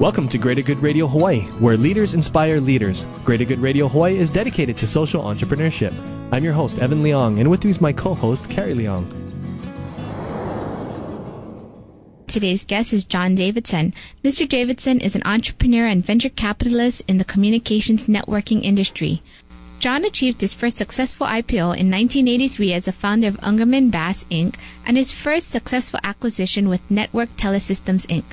Welcome to Greater Good Radio Hawaii, where leaders inspire leaders. Greater Good Radio Hawaii is dedicated to social entrepreneurship. I'm your host, Evan Leong, and with me is my co host, Carrie Leong. Today's guest is John Davidson. Mr. Davidson is an entrepreneur and venture capitalist in the communications networking industry. John achieved his first successful IPO in 1983 as a founder of Ungermann Bass Inc. and his first successful acquisition with Network Telesystems Inc.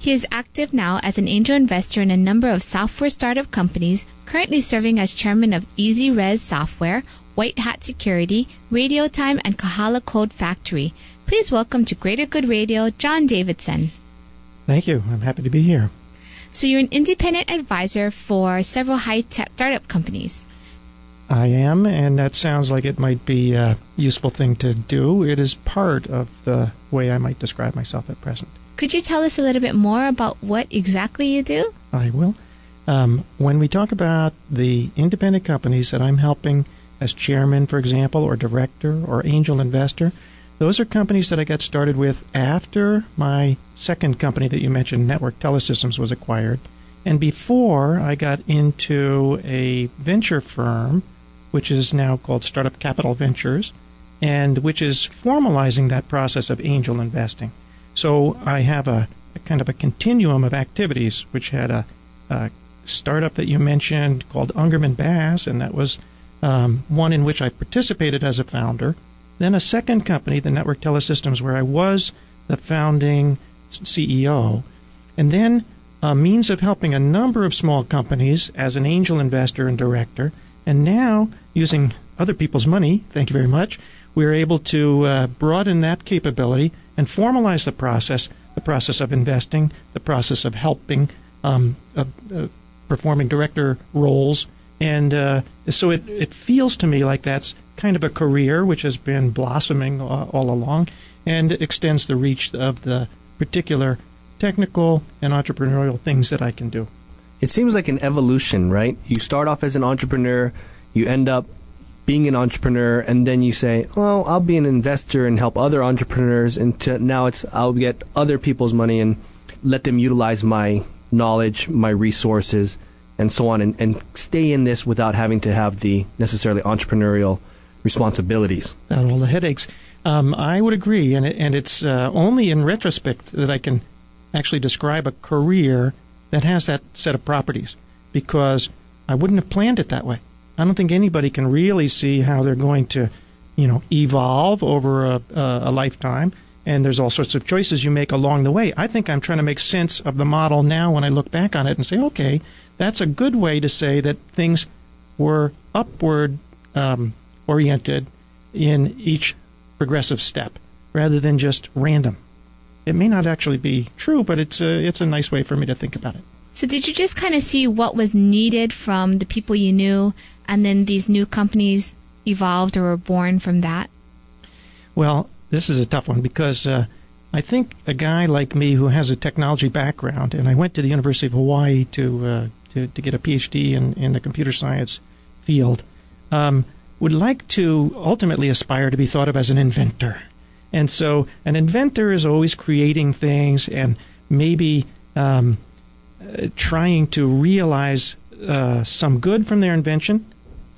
He is active now as an angel investor in a number of software startup companies, currently serving as chairman of EzRez Software, White Hat Security, Radio Time, and Kahala Code Factory. Please welcome to Greater Good Radio, John Davidson. Thank you. I'm happy to be here. So you're an independent advisor for several high-tech startup companies. I am, and that sounds like it might be a useful thing to do. It is part of the way I might describe myself at present. Could you tell us a little bit more about what exactly you do? I will. Um, when we talk about the independent companies that I'm helping as chairman, for example, or director or angel investor, those are companies that I got started with after my second company that you mentioned, Network Telesystems, was acquired, and before I got into a venture firm, which is now called Startup Capital Ventures, and which is formalizing that process of angel investing. So I have a, a kind of a continuum of activities, which had a, a startup that you mentioned called Ungermann Bass, and that was um, one in which I participated as a founder. Then a second company, the Network Telesystems, where I was the founding CEO. And then a means of helping a number of small companies as an angel investor and director. And now, using other people's money, thank you very much, we are able to uh, broaden that capability and formalize the process, the process of investing, the process of helping, um, uh, uh, performing director roles. And uh, so it, it feels to me like that's kind of a career which has been blossoming all along and extends the reach of the particular technical and entrepreneurial things that I can do. It seems like an evolution, right? You start off as an entrepreneur, you end up being an entrepreneur and then you say, well, I'll be an investor and help other entrepreneurs and to, now it's I'll get other people's money and let them utilize my knowledge, my resources, and so on and, and stay in this without having to have the necessarily entrepreneurial responsibilities. And all the headaches. Um, I would agree, and it, and it's uh, only in retrospect that I can actually describe a career that has that set of properties because I wouldn't have planned it that way. I don't think anybody can really see how they're going to, you know, evolve over a, a, lifetime. And there's all sorts of choices you make along the way. I think I'm trying to make sense of the model now when I look back on it and say, okay, that's a good way to say that things were upward um, oriented in each progressive step rather than just random. It may not actually be true, but it's a, it's a nice way for me to think about it. So, did you just kind of see what was needed from the people you knew and then these new companies evolved or were born from that? Well, this is a tough one because uh, I think a guy like me who has a technology background, and I went to the University of Hawaii to uh, to, to, get a PhD in, in the computer science field, um, would like to ultimately aspire to be thought of as an inventor. And so, an inventor is always creating things and maybe um, uh, trying to realize uh, some good from their invention,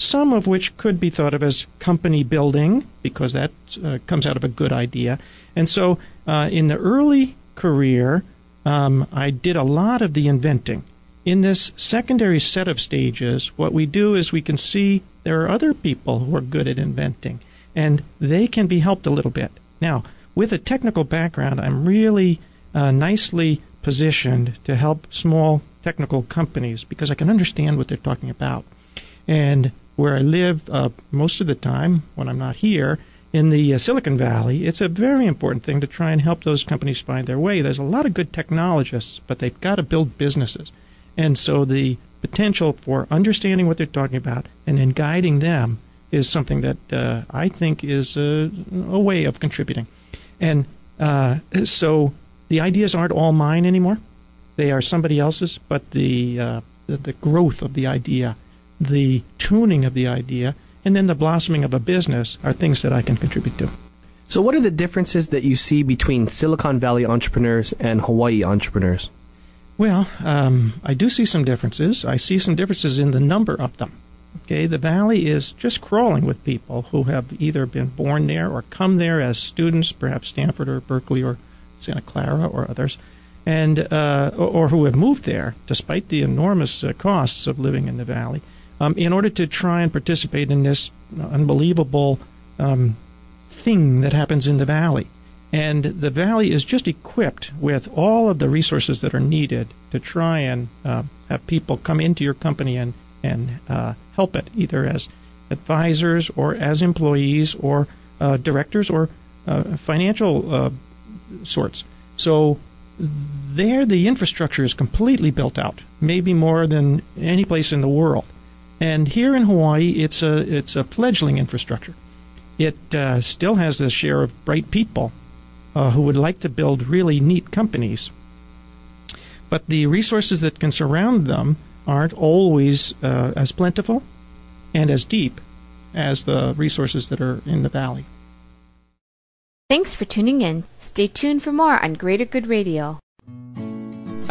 some of which could be thought of as company building because that uh, comes out of a good idea. And so uh, in the early career, um, I did a lot of the inventing. In this secondary set of stages, what we do is we can see there are other people who are good at inventing, and they can be helped a little bit. Now, with a technical background, I'm really uh, nicely positioned to help small technical companies because I can understand what they're talking about. And where I live uh, most of the time when I'm not here in the uh, Silicon Valley, it's a very important thing to try and help those companies find their way. There's a lot of good technologists, but they've got to build businesses. And so the potential for understanding what they're talking about and then guiding them is something that uh, I think is a, a, way of contributing. And uh, so the ideas aren't all mine anymore; they are somebody else's. But the, uh, the the growth of the idea, the tuning of the idea, and then the blossoming of a business are things that I can contribute to. So, what are the differences that you see between Silicon Valley entrepreneurs and Hawaii entrepreneurs? Well, um, I do see some differences. I see some differences in the number of them. Okay, the valley is just crawling with people who have either been born there or come there as students, perhaps Stanford or Berkeley or Santa Clara or others, and uh, or, who have moved there despite the enormous uh, costs of living in the valley, um, in order to try and participate in this unbelievable um, thing that happens in the valley. And the valley is just equipped with all of the resources that are needed to try and uh, have people come into your company and and uh, help it, either as advisors or as employees or uh, directors or uh, financial uh, sorts. So there, the infrastructure is completely built out, maybe more than any place in the world. And here in Hawaii, it's a it's a fledgling infrastructure. It uh, still has a share of bright people uh, who would like to build really neat companies, but the resources that can surround them aren't always uh, as plentiful and as deep as the resources that are in the valley. Thanks for tuning in. Stay tuned for more on Greater Good Radio.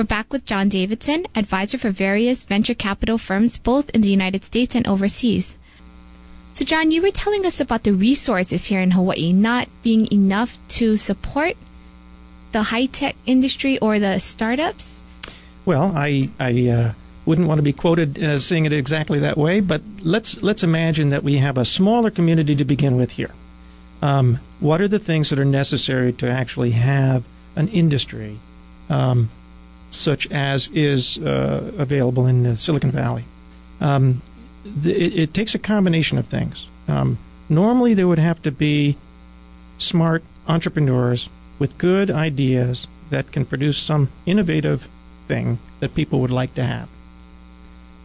We're back with John Davidson, advisor for various venture capital firms both in the United States and overseas. So, John, you were telling us about the resources here in Hawaii not being enough to support the high tech industry or the startups? Well, I I uh, wouldn't want to be quoted as saying it exactly that way, but let's let's imagine that we have a smaller community to begin with here. Um, what are the things that are necessary to actually have an industry um, such as is uh, available in Silicon Valley? Um, it, it, takes a combination of things. Um, normally, there would have to be smart entrepreneurs with good ideas that can produce some innovative thing that people would like to have.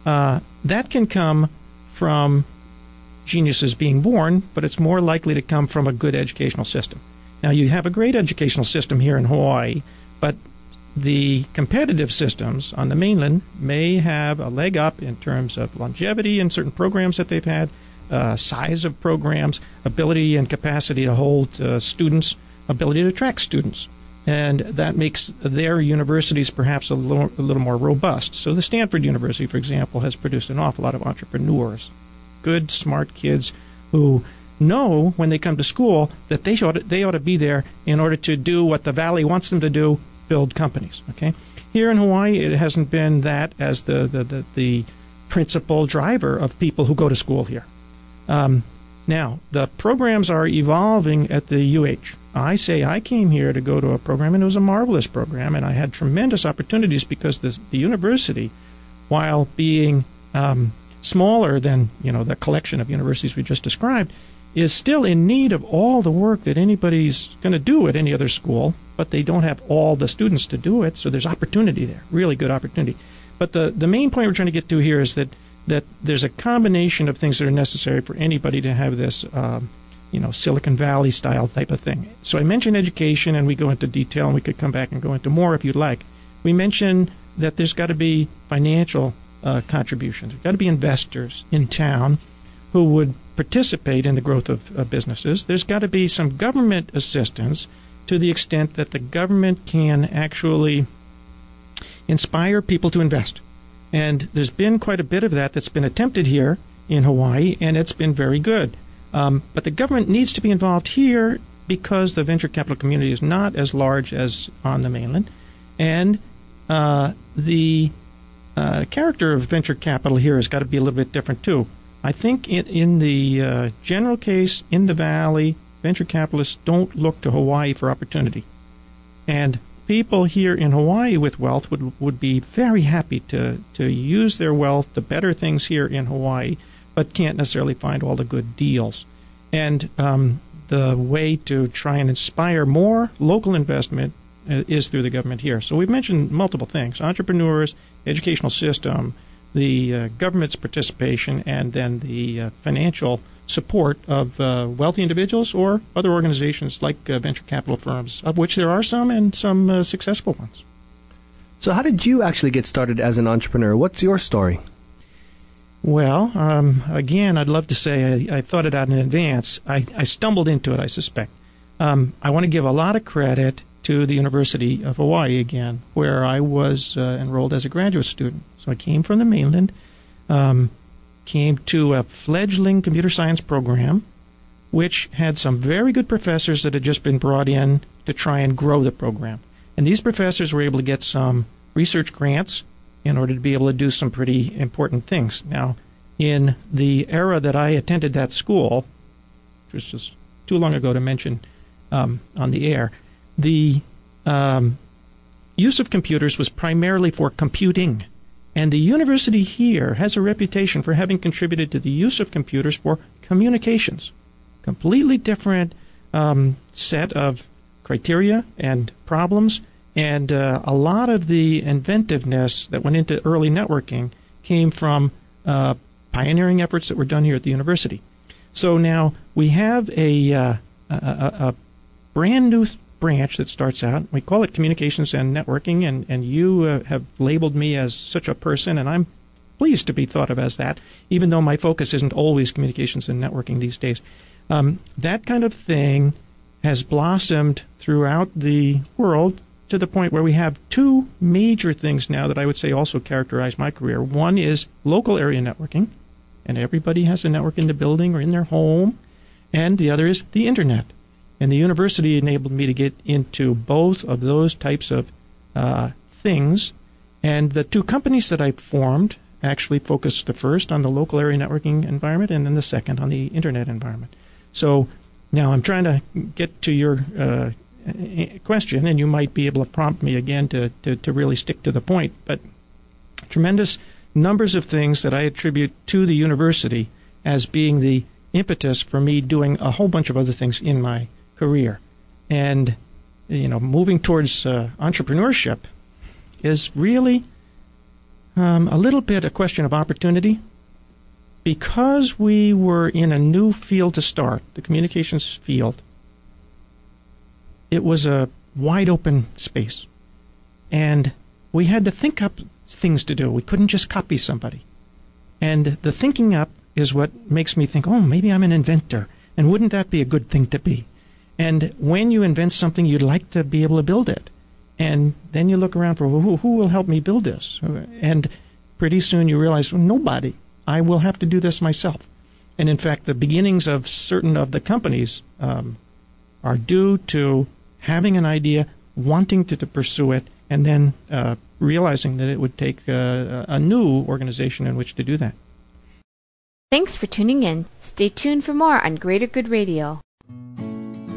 Uh, that can come from geniuses being born, but it's more likely to come from a good educational system. Now, you have a great educational system here in Hawaii, but the competitive systems on the mainland may have a leg up in terms of longevity in certain programs that they've had, uh, size of programs, ability and capacity to hold uh, students ability to attract students. And that makes their universities perhaps a little, a little more robust. So, the Stanford University, for example, has produced an awful lot of entrepreneurs, good, smart kids who know when they come to school that they ought to, they ought to be there in order to do what the Valley wants them to do build companies. Okay? Here in Hawaii, it hasn't been that as the, the, the, the principal driver of people who go to school here. Um, now, the programs are evolving at the UH. I say I came here to go to a program, and it was a marvelous program, and I had tremendous opportunities because the, the university, while being um, smaller than you know the collection of universities we just described, is still in need of all the work that anybody's going to do at any other school, but they don't have all the students to do it, so there's opportunity there, really good opportunity. But the, the main point we're trying to get to here is that that there's a combination of things that are necessary for anybody to have this, um, you know, Silicon Valley style type of thing. So I mentioned education, and we go into detail, and we could come back and go into more if you'd like. We mentioned that there's got to be financial uh, contributions. There's got to be investors in town who would participate in the growth of businesses. There's got to be some government assistance to the extent that the government can actually inspire people to invest. And there's been quite a bit of that that's been attempted here in Hawaii, and it's been very good. Um, but the government needs to be involved here because the venture capital community is not as large as on the mainland. And uh, the uh, character of venture capital here has got to be a little bit different too. I think in, in the uh, general case, in the valley, venture capitalists don't look to Hawaii for opportunity. And people here in Hawaii with wealth would, would be very happy to, to use their wealth to better things here in Hawaii, but can't necessarily find all the good deals. And um, the way to try and inspire more local investment uh, is through the government here. So we've mentioned multiple things entrepreneurs, educational system, the uh, government's participation, and then the uh, financial support of uh, wealthy individuals or other organizations like uh, venture capital firms, of which there are some and some uh, successful ones. So, how did you actually get started as an entrepreneur? What's your story? Well, um, again, I'd love to say I, I, thought it out in advance. I, I stumbled into it, I suspect. Um, I want to give a lot of credit to the University of Hawaii again, where I was uh, enrolled as a graduate student. So I came from the mainland. Um, came to a fledgling computer science program, which had some very good professors that had just been brought in to try and grow the program. And these professors were able to get some research grants in order to be able to do some pretty important things. Now, in the era that I attended that school, which was just too long ago to mention um, on the air, the um, use of computers was primarily for computing. And the university here has a reputation for having contributed to the use of computers for communications. Completely different um, set of criteria and problems, and uh, a lot of the inventiveness that went into early networking came from uh, pioneering efforts that were done here at the university. So now we have a, uh, a, a brand new branch that starts out. We call it communications and networking, and, and you uh, have labeled me as such a person, and I'm pleased to be thought of as that, even though my focus isn't always communications and networking these days. Um, that kind of thing has blossomed throughout the world to the point where we have two major things now that I would say also characterize my career. One is local area networking, and everybody has a network in the building or in their home, and the other is the internet. And the university enabled me to get into both of those types of uh, things. And the two companies that I formed actually focused the first on the local area networking environment and then the second on the internet environment. So now I'm trying to get to your uh, question, and you might be able to prompt me again to, to, to really stick to the point. But tremendous numbers of things that I attribute to the university as being the impetus for me doing a whole bunch of other things in my career. And, you know, moving towards uh, entrepreneurship is really um, a little bit a question of opportunity. Because we were in a new field to start, the communications field, it was a wide open space. And we had to think up things to do. We couldn't just copy somebody. And the thinking up is what makes me think, oh, maybe I'm an inventor. And wouldn't that be a good thing to be? And when you invent something, you'd like to be able to build it. And then you look around for well, who, who will help me build this? And pretty soon you realize, well, nobody. I will have to do this myself. And in fact, the beginnings of certain of the companies um, are due to having an idea, wanting to, to pursue it, and then uh, realizing that it would take uh, a new organization in which to do that. Thanks for tuning in. Stay tuned for more on Greater Good Radio.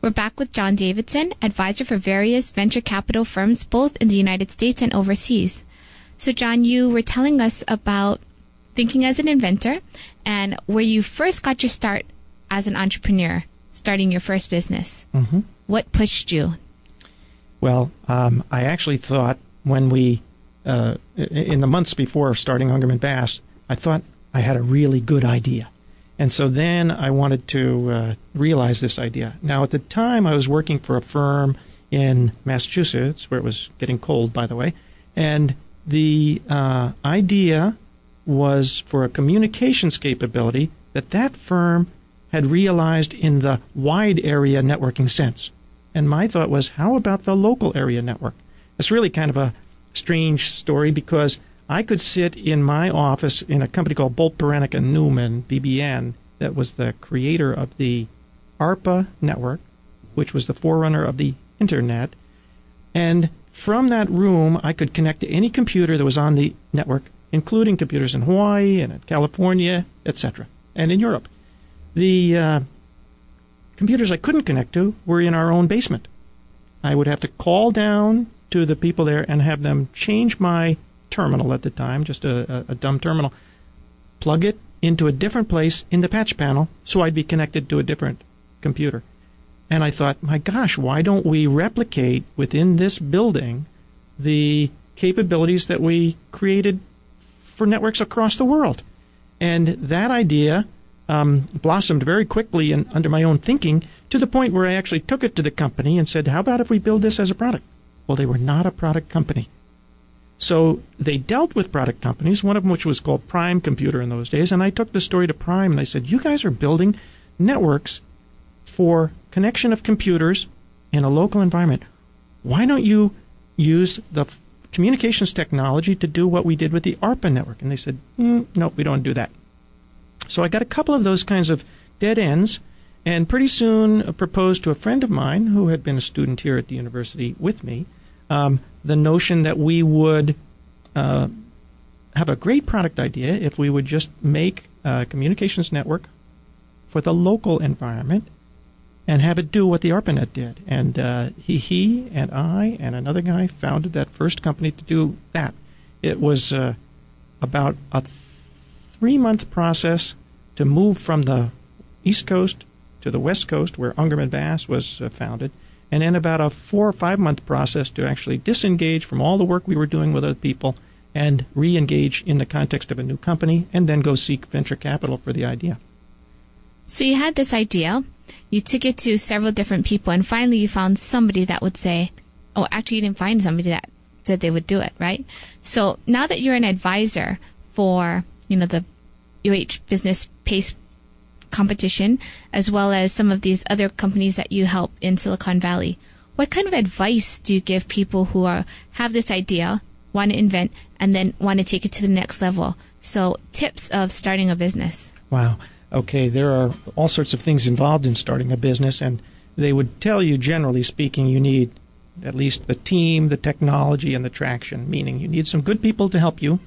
We're back with John Davidson, advisor for various venture capital firms both in the United States and overseas. So, John, you were telling us about thinking as an inventor and where you first got your start as an entrepreneur, starting your first business. Mm-hmm. What pushed you? Well, um, I actually thought when we, uh, in the months before starting Ungermann Bass, I thought I had a really good idea. And so then I wanted to uh, realize this idea. Now, at the time, I was working for a firm in Massachusetts, where it was getting cold, by the way, and the uh, idea was for a communications capability that that firm had realized in the wide area networking sense. And my thought was, how about the local area network? It's really kind of a strange story because I could sit in my office in a company called Bolt Beranek and Newman, BBN, that was the creator of the ARPA network, which was the forerunner of the internet. And from that room, I could connect to any computer that was on the network, including computers in Hawaii and in California, etc., and in Europe. The uh, computers I couldn't connect to were in our own basement. I would have to call down to the people there and have them change my terminal at the time, just a, a, a dumb terminal, plug it into a different place in the patch panel so I'd be connected to a different computer. And I thought, my gosh, why don't we replicate within this building the capabilities that we created for networks across the world? And that idea um, blossomed very quickly and under my own thinking to the point where I actually took it to the company and said, how about if we build this as a product? Well, they were not a product company. So they dealt with product companies, one of which was called Prime Computer in those days, and I took the story to Prime and I said, "You guys are building networks for connection of computers in a local environment. Why don't you use the f- communications technology to do what we did with the ARPA network?" And they said, mm, "No, we don't do that." So I got a couple of those kinds of dead ends, and pretty soon proposed to a friend of mine who had been a student here at the university with me um, the notion that we would uh, have a great product idea if we would just make a communications network for the local environment and have it do what the ARPANET did. And uh, he, he and I and another guy founded that first company to do that. It was uh, about a three month process to move from the East Coast to the West Coast, where Ungermann Bass was uh, founded, and then about a four or five month process to actually disengage from all the work we were doing with other people and re engage in the context of a new company and then go seek venture capital for the idea. So you had this idea, you took it to several different people, and finally you found somebody that would say, Oh, actually, you didn't find somebody that said they would do it, right? So now that you're an advisor for, you know, the UH Business Pace competition, as well as some of these other companies that you help in Silicon Valley. What kind of advice do you give people who are have this idea, want to invent, and then want to take it to the next level? So, tips of starting a business. Wow. Okay, there are all sorts of things involved in starting a business, and they would tell you, generally speaking, you need at least the team, the technology, and the traction, meaning you need some good people to help you,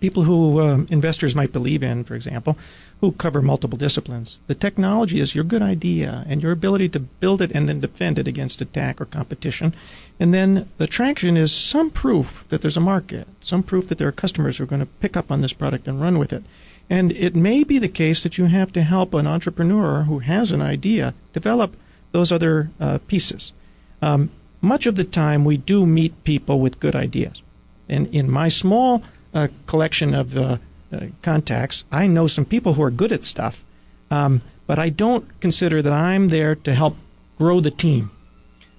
people who uh, investors might believe in, for example, who cover multiple disciplines. The technology is your good idea and your ability to build it and then defend it against attack or competition. And then the traction is some proof that there's a market, some proof that there are customers who are going to pick up on this product and run with it. And it may be the case that you have to help an entrepreneur who has an idea develop those other uh, pieces. Um, much of the time, we do meet people with good ideas. And in my small uh, collection of uh, uh, contacts. I know some people who are good at stuff, um, but I don't consider that I'm there to help grow the team.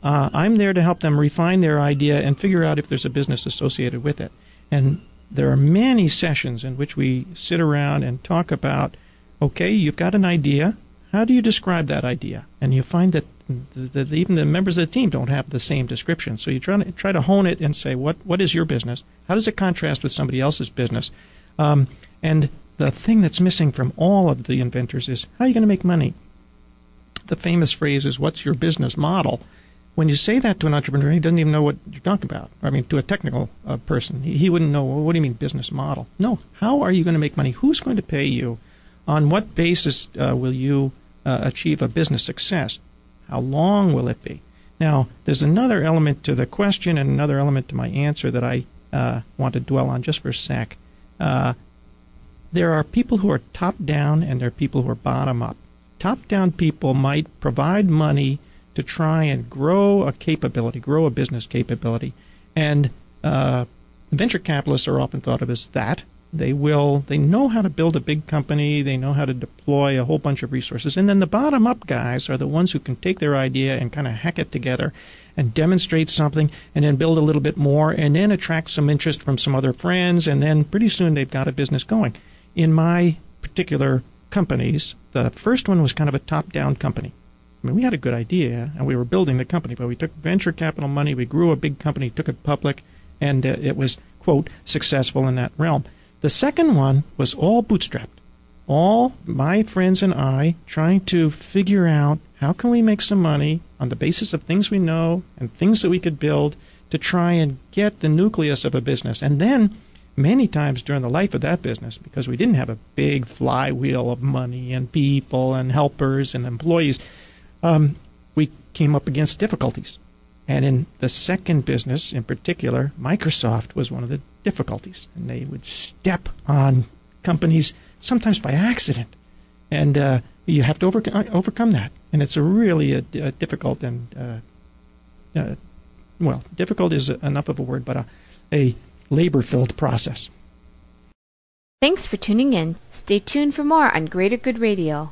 Uh, I'm there to help them refine their idea and figure out if there's a business associated with it. And there are many sessions in which we sit around and talk about okay, you've got an idea. How do you describe that idea? And you find that, that even the members of the team don't have the same description. So you try to try to hone it and say, what what is your business? How does it contrast with somebody else's business? Um, and the thing that's missing from all of the inventors is how are you going to make money? The famous phrase is, "What's your business model?" When you say that to an entrepreneur, he doesn't even know what you're talking about. I mean, to a technical uh, person, he, he wouldn't know. Well, what do you mean business model? No. How are you going to make money? Who's going to pay you? On what basis uh, will you uh, achieve a business success? How long will it be? Now, there's another element to the question and another element to my answer that I uh, want to dwell on just for a sec. Uh, there are people who are top down and there are people who are bottom up. Top down people might provide money to try and grow a capability, grow a business capability. And uh, venture capitalists are often thought of as that. They will, they know how to build a big company, they know how to deploy a whole bunch of resources. And then the bottom up guys are the ones who can take their idea and kind of hack it together and demonstrate something and then build a little bit more and then attract some interest from some other friends. And then pretty soon they've got a business going. In my particular companies, the first one was kind of a top down company. I mean, we had a good idea and we were building the company, but we took venture capital money, we grew a big company, took it public, and uh, it was, quote, successful in that realm. The second one was all bootstrapped. All my friends and I trying to figure out how can we make some money on the basis of things we know and things that we could build to try and get the nucleus of a business. And then many times during the life of that business, because we didn't have a big flywheel of money and people and helpers and employees, um, we came up against difficulties. And in the second business in particular, Microsoft was one of the difficulties. And they would step on companies sometimes by accident. And uh, you have to overcome, overcome that. And it's a really a, a difficult and, uh, uh, well, difficult is enough of a word, but a, a labor filled process. Thanks for tuning in. Stay tuned for more on Greater Good Radio.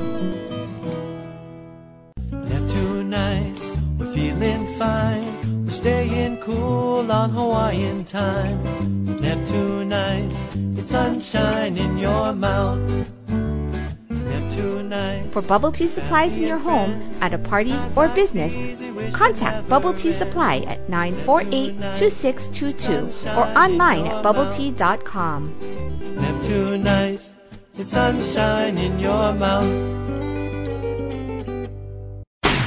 on Hawaiian time. Neptune nights, it's sunshine in your mouth. For bubble tea supplies in your home, at a party, or business, contact Bubble Tea Supply at 948 2622 or online at bubbletea.com. Neptune nights, it's sunshine in your mouth.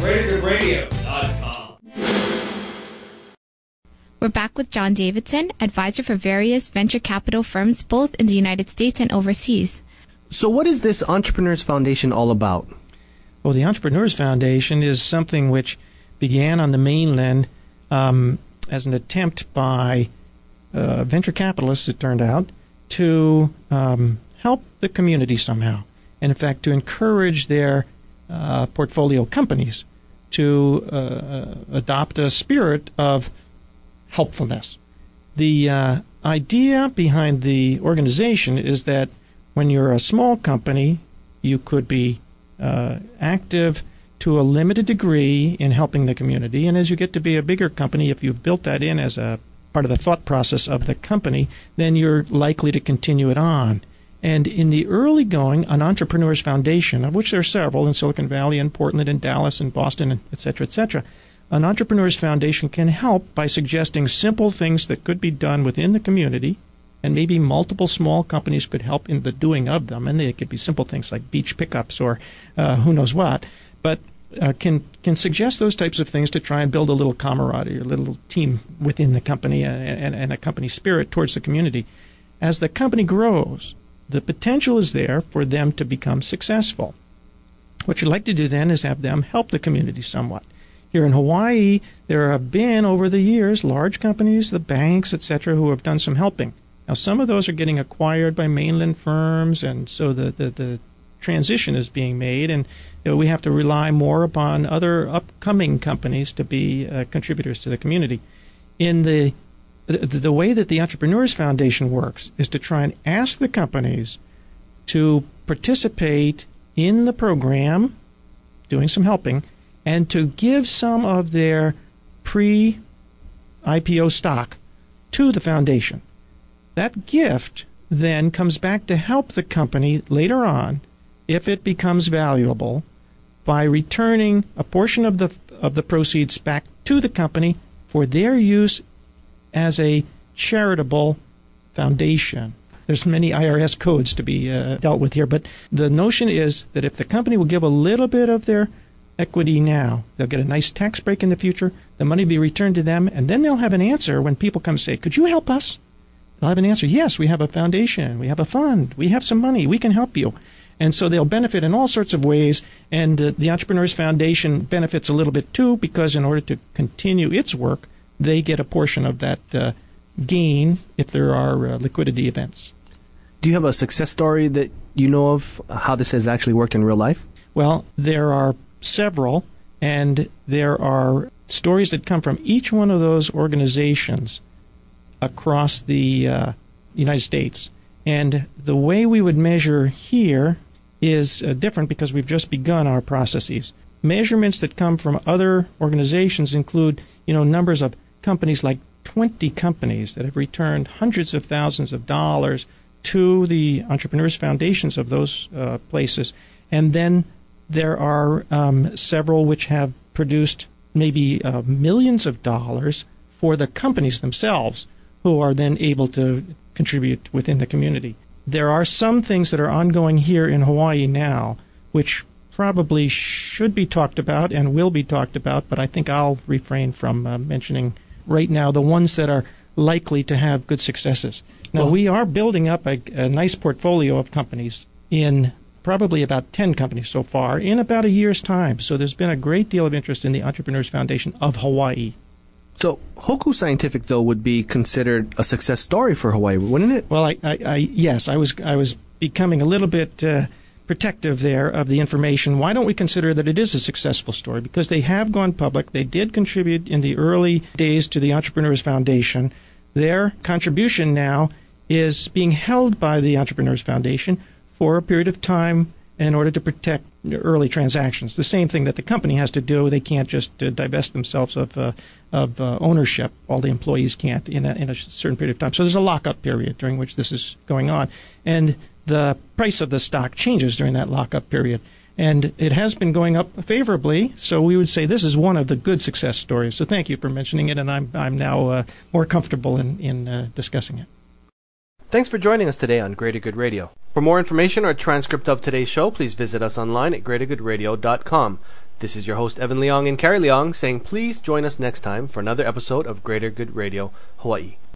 greatergoodradio.com. We're back with John Davidson, advisor for various venture capital firms both in the United States and overseas. So, what is this Entrepreneurs Foundation all about? Well, the Entrepreneurs Foundation is something which began on the mainland um, as an attempt by uh, venture capitalists, it turned out, to um, help the community somehow. And in fact, to encourage their uh, portfolio companies to uh, adopt a spirit of helpfulness. The uh, idea behind the organization is that when you're a small company, you could be uh, active to a limited degree in helping the community. And as you get to be a bigger company, if you've built that in as a part of the thought process of the company, then you're likely to continue it on. And in the early going, an Entrepreneurs Foundation, of which there are several in Silicon Valley and Portland and Dallas and Boston, and et cetera, et cetera, an Entrepreneurs Foundation can help by suggesting simple things that could be done within the community and maybe multiple small companies could help in the doing of them, and they could be simple things like beach pickups or uh, who knows what, but uh, can can suggest those types of things to try and build a little camaraderie, a little team within the company, and, and, and a company spirit towards the community. As the company grows, the potential is there for them to become successful. What you'd like to do then is have them help the community somewhat. Here in Hawaii, there have been over the years large companies, the banks, etc., who have done some helping. Now, some of those are getting acquired by mainland firms, and so the, the, the transition is being made, and you know, we have to rely more upon other upcoming companies to be uh, contributors to the community. In the, the the way that the Entrepreneurs Foundation works is to try and ask the companies to participate in the program, doing some helping, and to give some of their pre IPO stock to the foundation. That gift then comes back to help the company later on if it becomes valuable by returning a portion of the of the proceeds back to the company for their use as a charitable foundation. There's many IRS codes to be uh, dealt with here, but the notion is that if the company will give a little bit of their equity now. They'll get a nice tax break in the future. The money will be returned to them, and then they'll have an answer when people come say, Could you help us? They'll have an answer. Yes, we have a foundation. We have a fund. We have some money. We can help you. And so they'll benefit in all sorts of ways. And uh, the Entrepreneurs Foundation benefits a little bit too, because in order to continue its work, they get a portion of that uh, gain if there are uh, liquidity events. Do you have a success story that you know of how this has actually worked in real life? Well, there are several, and there are stories that come from each one of those organizations across the uh, United States. And the way we would measure here is uh, different because we've just begun our processes. Measurements that come from other organizations include, you know, numbers of companies like 20 companies that have returned hundreds of thousands of dollars to the entrepreneurs foundations of those uh, places, and then there are um, several which have produced maybe uh, millions of dollars for the companies themselves, who are then able to contribute within the community. There are some things that are ongoing here in Hawaii now, which probably should be talked about and will be talked about, but I think I'll refrain from uh, mentioning right now the ones that are likely to have good successes. Now, well, we are building up a, a nice portfolio of companies in probably about 10 companies so far in about a year's time. So there's been a great deal of interest in the Entrepreneurs Foundation of Hawaii. So Hoku Scientific, though, would be considered a success story for Hawaii, wouldn't it? Well, I, I, I yes, I was, I was becoming a little bit uh, protective there of the information. Why don't we consider that it is a successful story? Because they have gone public. They did contribute in the early days to the Entrepreneurs Foundation. Their contribution now is being held by the Entrepreneurs Foundation for a period of time in order to protect early transactions. The same thing that the company has to do. They can't just uh, divest themselves of uh, of uh, ownership. All the employees can't in a, in a certain period of time. So there's a lockup period during which this is going on, and the price of the stock changes during that lockup period. And it has been going up favorably, so we would say this is one of the good success stories. So thank you for mentioning it, and I'm I'm now uh, more comfortable in in uh, discussing it. Thanks for joining us today on Greater Good Radio. For more information or a transcript of today's show, please visit us online at greatergoodradio.com. This is your host, Evan Leong and Carrie Leong, saying please join us next time for another episode of Greater Good Radio Hawaii.